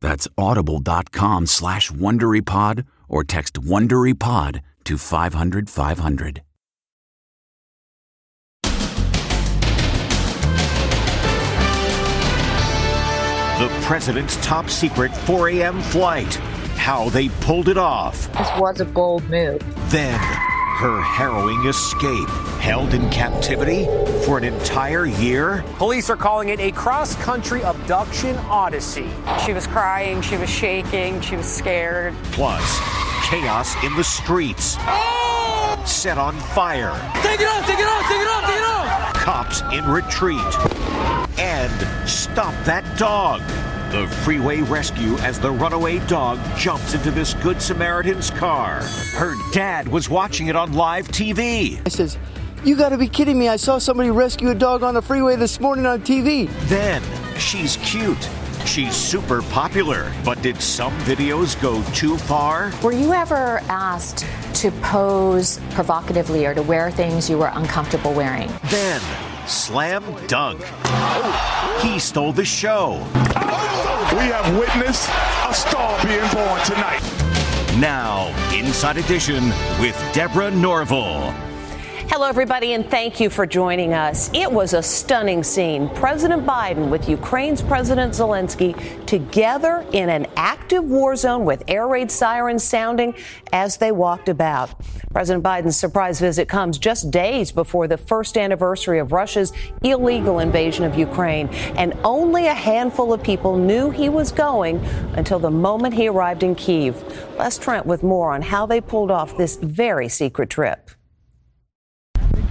That's audible.com slash WonderyPod or text WonderyPod to 500 500. The president's top secret 4 a.m. flight. How they pulled it off. This was a bold move. Then, her harrowing escape. Held in captivity for an entire year? Police are calling it a cross country abduction odyssey. She was crying, she was shaking, she was scared. Plus, chaos in the streets. Set on fire. Take it off, take it off, take it off, take it off! Cops in retreat. And stop that dog. The freeway rescue as the runaway dog jumps into this Good Samaritan's car. Her dad was watching it on live TV. I says, You gotta be kidding me. I saw somebody rescue a dog on the freeway this morning on TV. Then, she's cute. She's super popular. But did some videos go too far? Were you ever asked to pose provocatively or to wear things you were uncomfortable wearing? Then, slam dunk. He stole the show. Oh, We have witnessed a star being born tonight. Now, Inside Edition with Deborah Norville. Hello, everybody, and thank you for joining us. It was a stunning scene. President Biden with Ukraine's President Zelensky together in an active war zone with air raid sirens sounding as they walked about. President Biden's surprise visit comes just days before the first anniversary of Russia's illegal invasion of Ukraine, and only a handful of people knew he was going until the moment he arrived in Kiev. Les Trent with more on how they pulled off this very secret trip.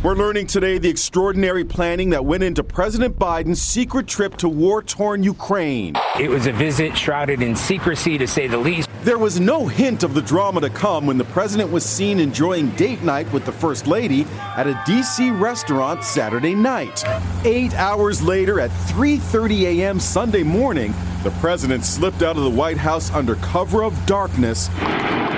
We're learning today the extraordinary planning that went into President Biden's secret trip to war torn Ukraine. It was a visit shrouded in secrecy, to say the least. There was no hint of the drama to come when the president was seen enjoying date night with the First Lady at a D.C. restaurant Saturday night. Eight hours later, at 3.30 a.m. Sunday morning, the president slipped out of the White House under cover of darkness,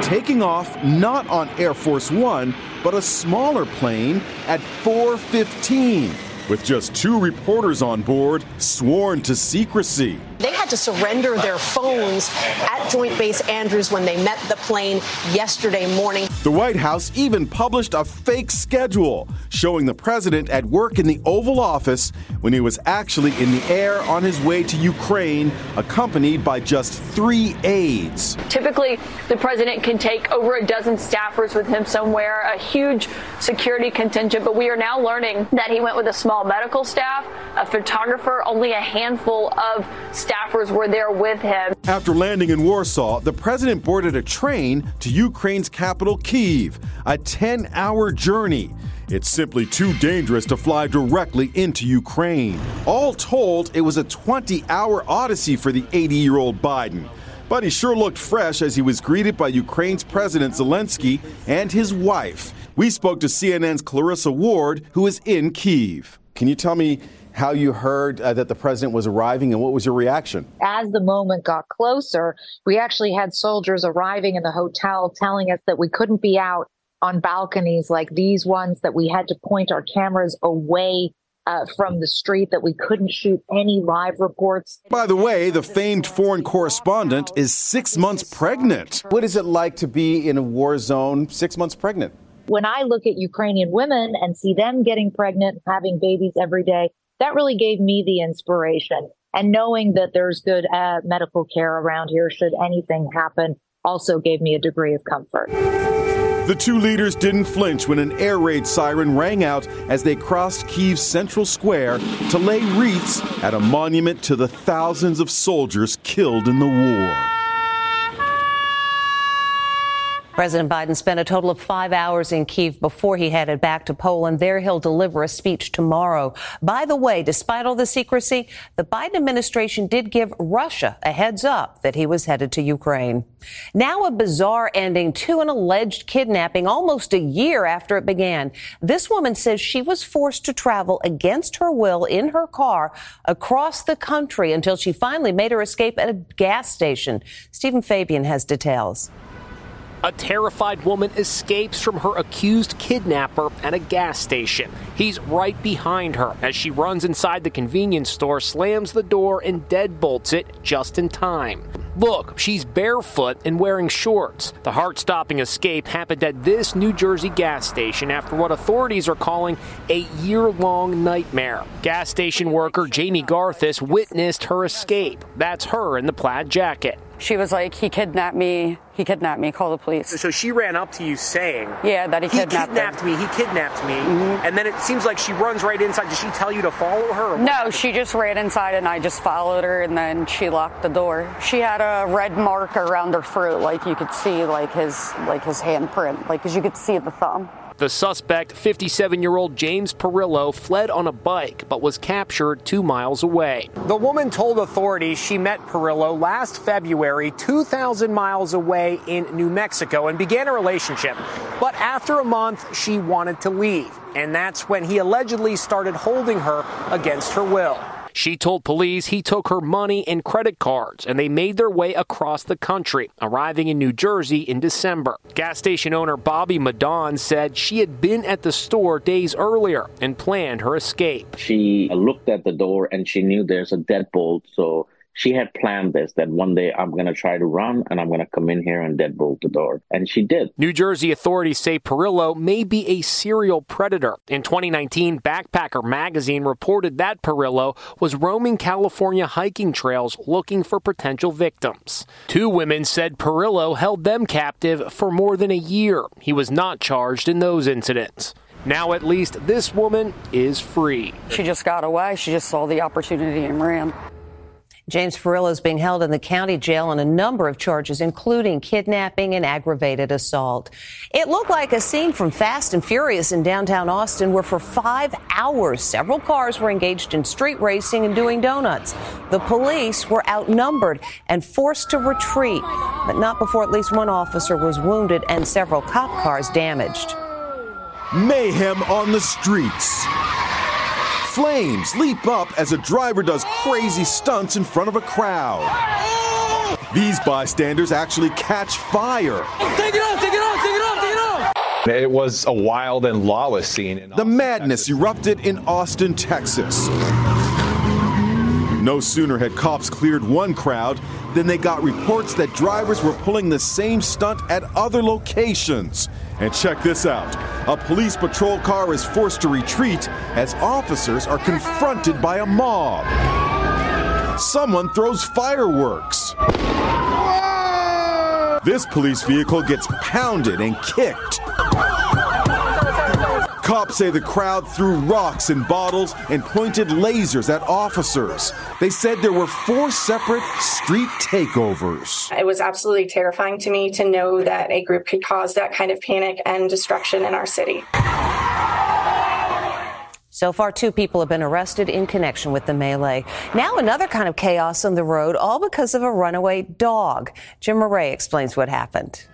taking off not on Air Force One, but a smaller plane at 4:15 with just two reporters on board sworn to secrecy. They had to surrender their phones at Joint Base Andrews when they met the plane yesterday morning. The White House even published a fake schedule showing the president at work in the Oval Office when he was actually in the air on his way to Ukraine, accompanied by just three aides. Typically, the president can take over a dozen staffers with him somewhere, a huge security contingent, but we are now learning that he went with a small medical staff, a photographer, only a handful of staffers were there with him. After landing in Warsaw, the president boarded a train to Ukraine's capital, Kiev, a 10 hour journey. It's simply too dangerous to fly directly into Ukraine. All told, it was a 20 hour odyssey for the 80 year old Biden. But he sure looked fresh as he was greeted by Ukraine's President Zelensky and his wife. We spoke to CNN's Clarissa Ward, who is in Kiev. Can you tell me how you heard uh, that the president was arriving and what was your reaction? As the moment got closer, we actually had soldiers arriving in the hotel telling us that we couldn't be out on balconies like these ones, that we had to point our cameras away uh, from the street, that we couldn't shoot any live reports. By the way, the famed foreign correspondent is six months pregnant. What is it like to be in a war zone six months pregnant? When I look at Ukrainian women and see them getting pregnant, having babies every day, that really gave me the inspiration. And knowing that there's good uh, medical care around here should anything happen also gave me a degree of comfort. The two leaders didn't flinch when an air raid siren rang out as they crossed Kiev's central square to lay wreaths at a monument to the thousands of soldiers killed in the war. President Biden spent a total of five hours in Kiev before he headed back to Poland. There he'll deliver a speech tomorrow. By the way, despite all the secrecy, the Biden administration did give Russia a heads up that he was headed to Ukraine. Now a bizarre ending to an alleged kidnapping almost a year after it began. This woman says she was forced to travel against her will in her car across the country until she finally made her escape at a gas station. Stephen Fabian has details. A terrified woman escapes from her accused kidnapper at a gas station. He's right behind her as she runs inside the convenience store, slams the door, and deadbolts it just in time. Look, she's barefoot and wearing shorts. The heart stopping escape happened at this New Jersey gas station after what authorities are calling a year long nightmare. Gas station worker Jamie Garthis witnessed her escape. That's her in the plaid jacket. She was like, he kidnapped me. He kidnapped me. Call the police. So she ran up to you saying, Yeah, that he kidnapped, he kidnapped me. He kidnapped me. Mm-hmm. And then it seems like she runs right inside. Did she tell you to follow her? No, she just ran inside and I just followed her and then she locked the door. She had a red mark around her throat, like you could see, like his like his handprint, like as you could see the thumb. The suspect, 57 year old James Perillo, fled on a bike but was captured two miles away. The woman told authorities she met Perillo last February, 2,000 miles away in New Mexico, and began a relationship. But after a month, she wanted to leave. And that's when he allegedly started holding her against her will. She told police he took her money and credit cards, and they made their way across the country, arriving in New Jersey in December. Gas station owner Bobby Madon said she had been at the store days earlier and planned her escape. She looked at the door and she knew there's a deadbolt, so she had planned this that one day I'm going to try to run and I'm going to come in here and deadbolt the door. And she did. New Jersey authorities say Perillo may be a serial predator. In 2019, Backpacker magazine reported that Perillo was roaming California hiking trails looking for potential victims. Two women said Perillo held them captive for more than a year. He was not charged in those incidents. Now, at least this woman is free. She just got away. She just saw the opportunity and ran. James Perillo is being held in the county jail on a number of charges, including kidnapping and aggravated assault. It looked like a scene from Fast and Furious in downtown Austin, where for five hours, several cars were engaged in street racing and doing donuts. The police were outnumbered and forced to retreat, but not before at least one officer was wounded and several cop cars damaged. Mayhem on the streets. Flames leap up as a driver does crazy stunts in front of a crowd. These bystanders actually catch fire. Take it off, take it off, take it off, take it off! It was a wild and lawless scene. The madness erupted in Austin, Texas. No sooner had cops cleared one crowd than they got reports that drivers were pulling the same stunt at other locations. And check this out a police patrol car is forced to retreat as officers are confronted by a mob. Someone throws fireworks. This police vehicle gets pounded and kicked. Cops say the crowd threw rocks and bottles and pointed lasers at officers. They said there were four separate street takeovers. It was absolutely terrifying to me to know that a group could cause that kind of panic and destruction in our city. So far, two people have been arrested in connection with the melee. Now, another kind of chaos on the road, all because of a runaway dog. Jim Murray explains what happened.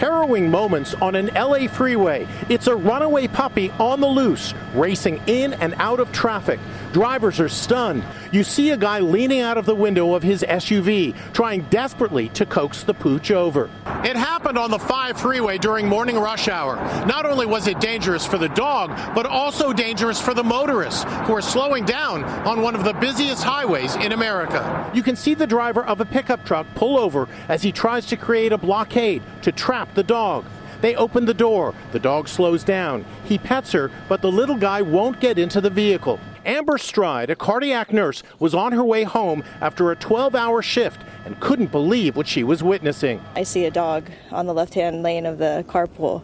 Harrowing moments on an LA freeway. It's a runaway puppy on the loose, racing in and out of traffic. Drivers are stunned. You see a guy leaning out of the window of his SUV, trying desperately to coax the pooch over. It happened on the 5 freeway during morning rush hour. Not only was it dangerous for the dog, but also dangerous for the motorists who are slowing down on one of the busiest highways in America. You can see the driver of a pickup truck pull over as he tries to create a blockade to trap the dog. They open the door. The dog slows down. He pets her, but the little guy won't get into the vehicle. Amber Stride, a cardiac nurse, was on her way home after a 12 hour shift and couldn't believe what she was witnessing. I see a dog on the left hand lane of the carpool.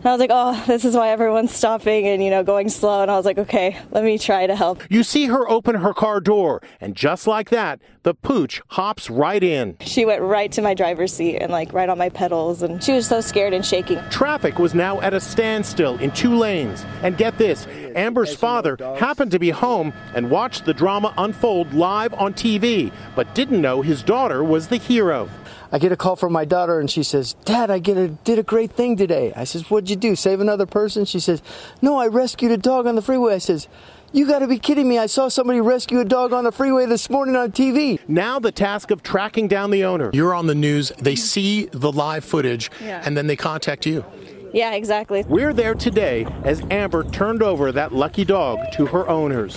And I was like, oh, this is why everyone's stopping and, you know, going slow. And I was like, okay, let me try to help. You see her open her car door, and just like that, the pooch hops right in. She went right to my driver's seat and, like, right on my pedals. And she was so scared and shaking. Traffic was now at a standstill in two lanes. And get this Amber's father happened to be home and watched the drama unfold live on TV, but didn't know his daughter was the hero. I get a call from my daughter and she says, Dad, I get a, did a great thing today. I says, What'd you do? Save another person? She says, No, I rescued a dog on the freeway. I says, you got to be kidding me. I saw somebody rescue a dog on the freeway this morning on TV. Now, the task of tracking down the owner. You're on the news, they see the live footage, Yeah. and then they contact you. Yeah, exactly. We're there today as Amber turned over that lucky dog to her owners.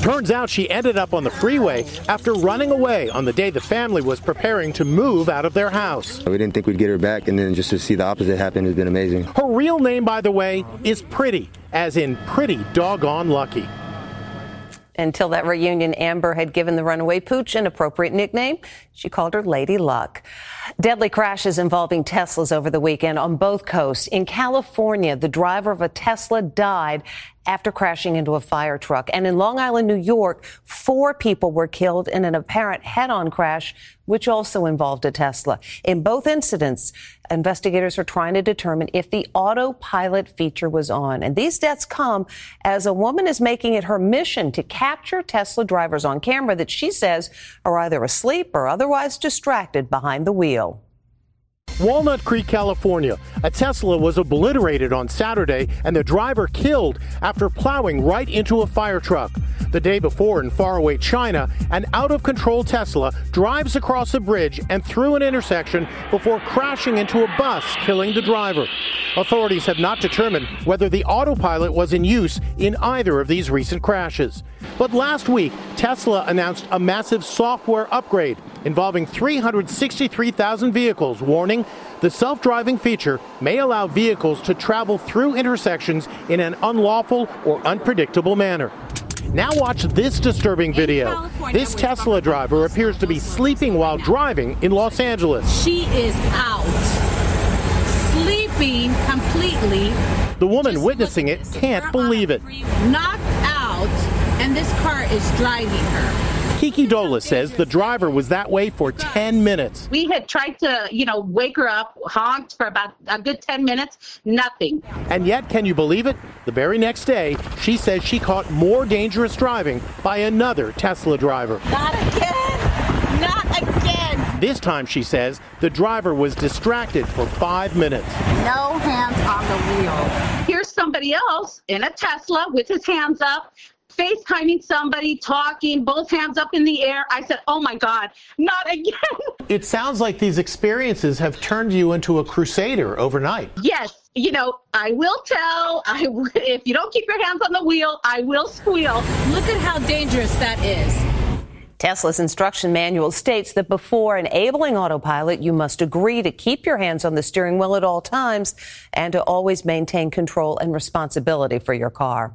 Turns out she ended up on the freeway after running away on the day the family was preparing to move out of their house. We didn't think we'd get her back, and then just to see the opposite happen has been amazing. Her real name, by the way, is Pretty, as in pretty doggone lucky. Until that reunion, Amber had given the runaway pooch an appropriate nickname. She called her Lady Luck. Deadly crashes involving Teslas over the weekend on both coasts. In California, the driver of a Tesla died after crashing into a fire truck. And in Long Island, New York, four people were killed in an apparent head-on crash, which also involved a Tesla. In both incidents, investigators are trying to determine if the autopilot feature was on. And these deaths come as a woman is making it her mission to capture Tesla drivers on camera that she says are either asleep or otherwise distracted behind the wheel jail. Walnut Creek, California. A Tesla was obliterated on Saturday and the driver killed after plowing right into a fire truck. The day before in faraway China, an out of control Tesla drives across a bridge and through an intersection before crashing into a bus, killing the driver. Authorities have not determined whether the autopilot was in use in either of these recent crashes. But last week, Tesla announced a massive software upgrade involving 363,000 vehicles, warning the self driving feature may allow vehicles to travel through intersections in an unlawful or unpredictable manner. Now, watch this disturbing video. This Tesla driver appears to be sleeping while driving in Los Angeles. She is out, sleeping completely, The woman witnessing it can't believe it. knocked out, and this car is driving her. Kiki Dola says the driver was that way for 10 minutes. We had tried to, you know, wake her up, honked for about a good 10 minutes, nothing. And yet, can you believe it? The very next day, she says she caught more dangerous driving by another Tesla driver. Not again! Not again! This time, she says, the driver was distracted for five minutes. No hands on the wheel. Here's somebody else in a Tesla with his hands up. FaceTiming somebody, talking, both hands up in the air. I said, Oh my God, not again. It sounds like these experiences have turned you into a crusader overnight. Yes, you know, I will tell. I w- if you don't keep your hands on the wheel, I will squeal. Look at how dangerous that is. Tesla's instruction manual states that before enabling autopilot, you must agree to keep your hands on the steering wheel at all times and to always maintain control and responsibility for your car.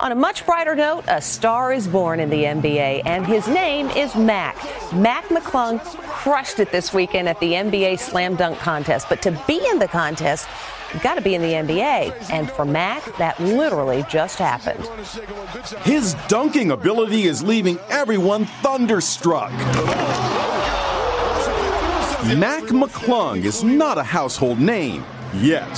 On a much brighter note, a star is born in the NBA, and his name is Mac. Mac McClung crushed it this weekend at the NBA Slam Dunk Contest. But to be in the contest, you've got to be in the NBA. And for Mac, that literally just happened. His dunking ability is leaving everyone thunderstruck. Mac McClung is not a household name yet.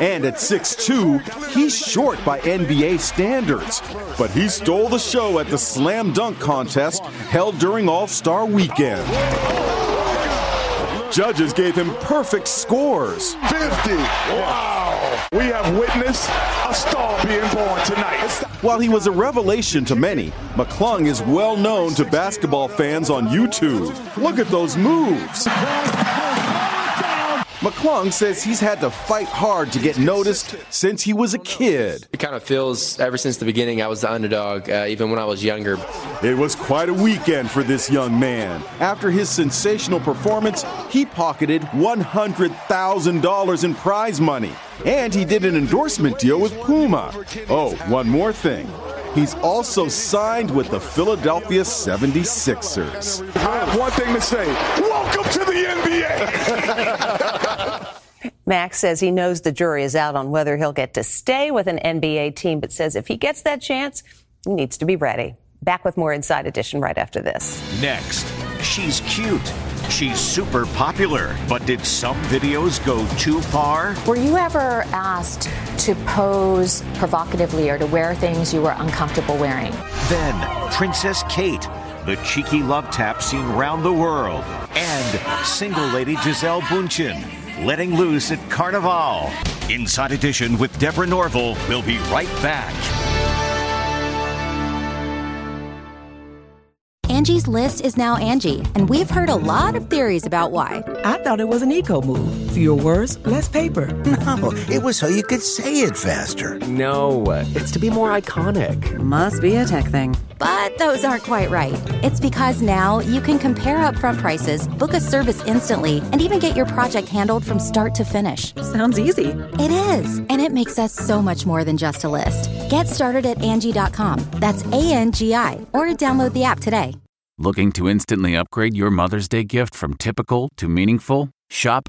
And at 6'2, he's short by NBA standards. But he stole the show at the slam dunk contest held during All Star weekend. Judges gave him perfect scores. 50. Wow. We have witnessed a star being born tonight. While he was a revelation to many, McClung is well known to basketball fans on YouTube. Look at those moves. McClung says he's had to fight hard to get noticed since he was a kid. It kind of feels ever since the beginning I was the underdog, uh, even when I was younger. It was quite a weekend for this young man. After his sensational performance, he pocketed $100,000 in prize money. And he did an endorsement deal with Puma. Oh, one more thing. He's also signed with the Philadelphia 76ers. I have one thing to say. Welcome to the NBA. Mac says he knows the jury is out on whether he'll get to stay with an NBA team, but says if he gets that chance, he needs to be ready. Back with more Inside Edition right after this. Next, she's cute. She's super popular, but did some videos go too far? Were you ever asked to pose provocatively or to wear things you were uncomfortable wearing? Then, Princess Kate, the cheeky love tap seen round the world, and single lady Gisele Bundchen, letting loose at Carnival. Inside Edition with Deborah Norville. We'll be right back. Angie's list is now Angi, and we've heard a lot of theories about why. I thought it was an eco move. Fewer words, less paper. No, it was so you could say it faster. No, it's to be more iconic. Must be a tech thing. But those aren't quite right. It's because now you can compare upfront prices, book a service instantly, and even get your project handled from start to finish. Sounds easy. It is, and it makes us so much more than just a list. Get started at Angi.com. That's A N G I, or download the app today. Looking to instantly upgrade your Mother's Day gift from typical to meaningful? Shop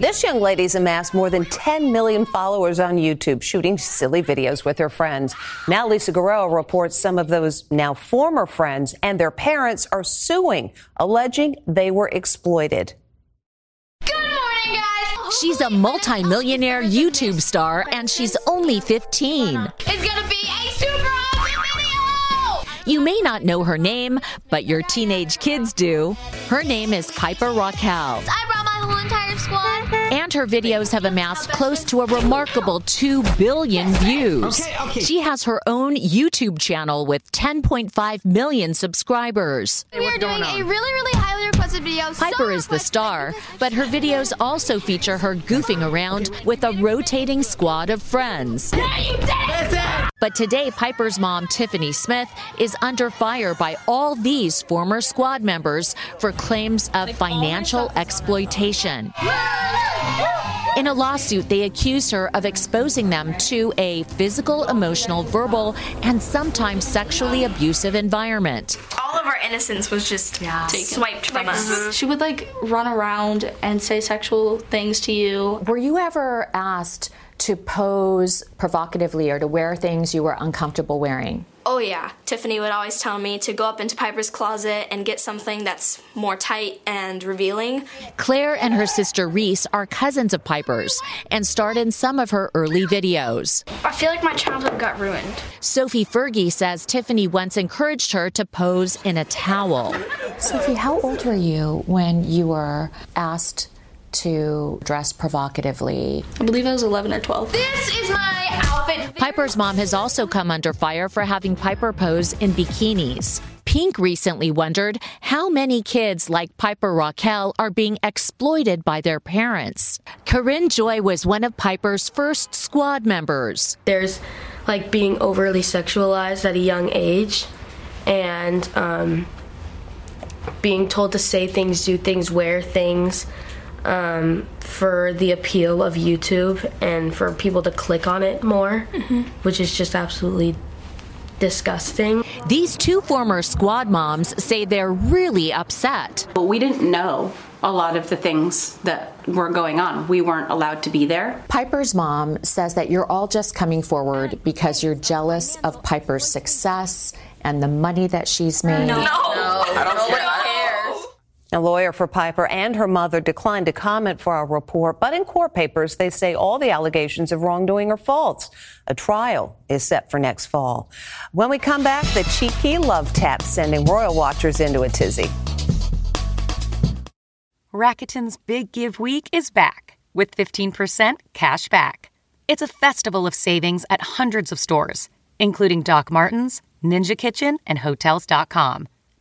This young lady's amassed more than 10 million followers on YouTube, shooting silly videos with her friends. Now, Lisa Guerrero reports some of those now former friends and their parents are suing, alleging they were exploited. Good morning, guys! She's a multimillionaire YouTube star and she's only 15. It's gonna be a super awesome video! You may not know her name, but your teenage kids do. Her name is Piper Rockelle. I my whole entire squad. And her videos have amassed close to a remarkable 2 billion views. Okay, okay. She has her own YouTube channel with 10.5 million subscribers. We are doing a really, really highly requested video. Piper is the star, but her videos also feature her goofing around with a rotating squad of friends. But today, Piper's mom, Tiffany Smith, is under fire by all these former squad members for claims of financial exploitation. In a lawsuit, they accuse her of exposing them to a physical, emotional, verbal, and sometimes sexually abusive environment. all of our innocence was just swiped from us. She would like run around and say sexual things to you. Were you ever asked to pose provocatively or to wear things you were uncomfortable wearing? Oh yeah, Tiffany would always tell me to go up into Piper's closet and get something that's more tight and revealing. Claire and her sister Reese are cousins of Piper's and starred in some of her early videos. I feel like my childhood got ruined. Sophie Fergi says Tiffany once encouraged her to pose in a towel. Sophie, how old were you when you were asked to dress provocatively? I believe I was 11 or 12. This is my outfit. Piper's mom has also come under fire for having Piper pose in bikinis. Pink recently wondered how many kids like Piper Rockelle are being exploited by their parents. Corinne Joy was one of Piper's first squad members. There's like being overly sexualized at a young age and um, being told to say things, do things, wear things um, for the appeal of YouTube and for people to click on it more, which is just absolutely disgusting. These two former squad moms say they're really upset. But we didn't know a lot of the things that were going on. We weren't allowed to be there. Piper's mom says that you're all just coming forward because you're jealous of Piper's success and the money that she's made. No. I don't care. A lawyer for Piper and her mother declined to comment for our report, but in court papers, they say all the allegations of wrongdoing are false. A trial is set for next fall. When we come back, the cheeky love tap sending royal watchers into a tizzy. Rakuten's Big Give Week is back with 15% cash back. It's a festival of savings at hundreds of stores, including Doc Martens, Ninja Kitchen, and Hotels.com.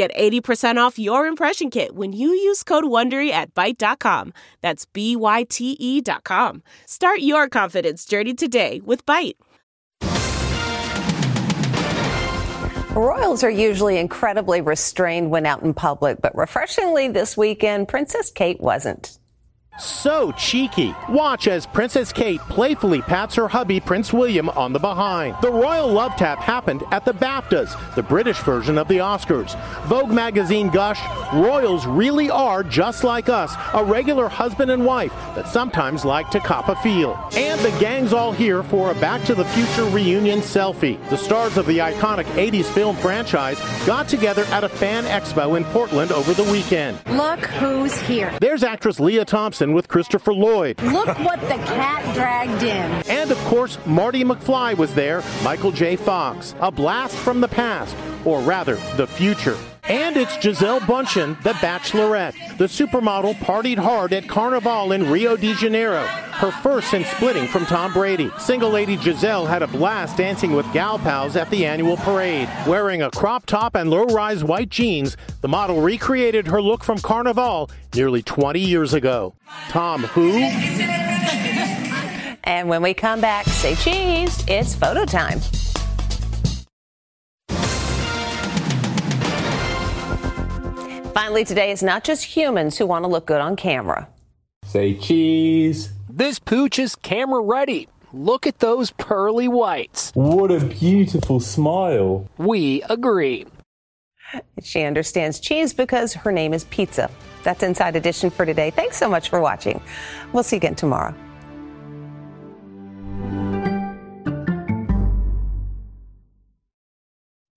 Get 80% off your impression kit when you use code WONDERY at Byte.com. That's B-Y-T-E dot com. Start your confidence journey today with Byte. Royals are usually incredibly restrained when out in public, but refreshingly this weekend, Princess Kate wasn't. So cheeky. Watch as Princess Kate playfully pats her hubby, Prince William, on the behind. The royal love tap happened at the BAFTAs, the British version of the Oscars. Vogue magazine gushed, royals really are just like us, a regular husband and wife that sometimes like to cop a feel. And the gang's all here for a Back to the Future reunion selfie. The stars of the iconic 80s film franchise got together at a fan expo in Portland over the weekend. Look who's here. There's actress Lea Thompson with Christopher Lloyd. Look what the cat dragged in. And of course, Marty McFly was there, Michael J. Fox. A blast from the past, or rather, the future. And it's Gisele Bundchen, the Bachelorette. The supermodel partied hard at Carnival in Rio de Janeiro, her first since splitting from Tom Brady. Single lady Gisele had a blast dancing with gal pals at the annual parade. Wearing a crop top and low rise white jeans, the model recreated her look from Carnival nearly 20 years ago. Tom who? And when we come back, say cheese, it's photo time. Finally, today is not just humans who want to look good on camera. Say cheese. This pooch is camera ready. Look at those pearly whites. What a beautiful smile. We agree. She understands cheese because her name is Pizza. That's Inside Edition for today. Thanks so much for watching. We'll see you again tomorrow.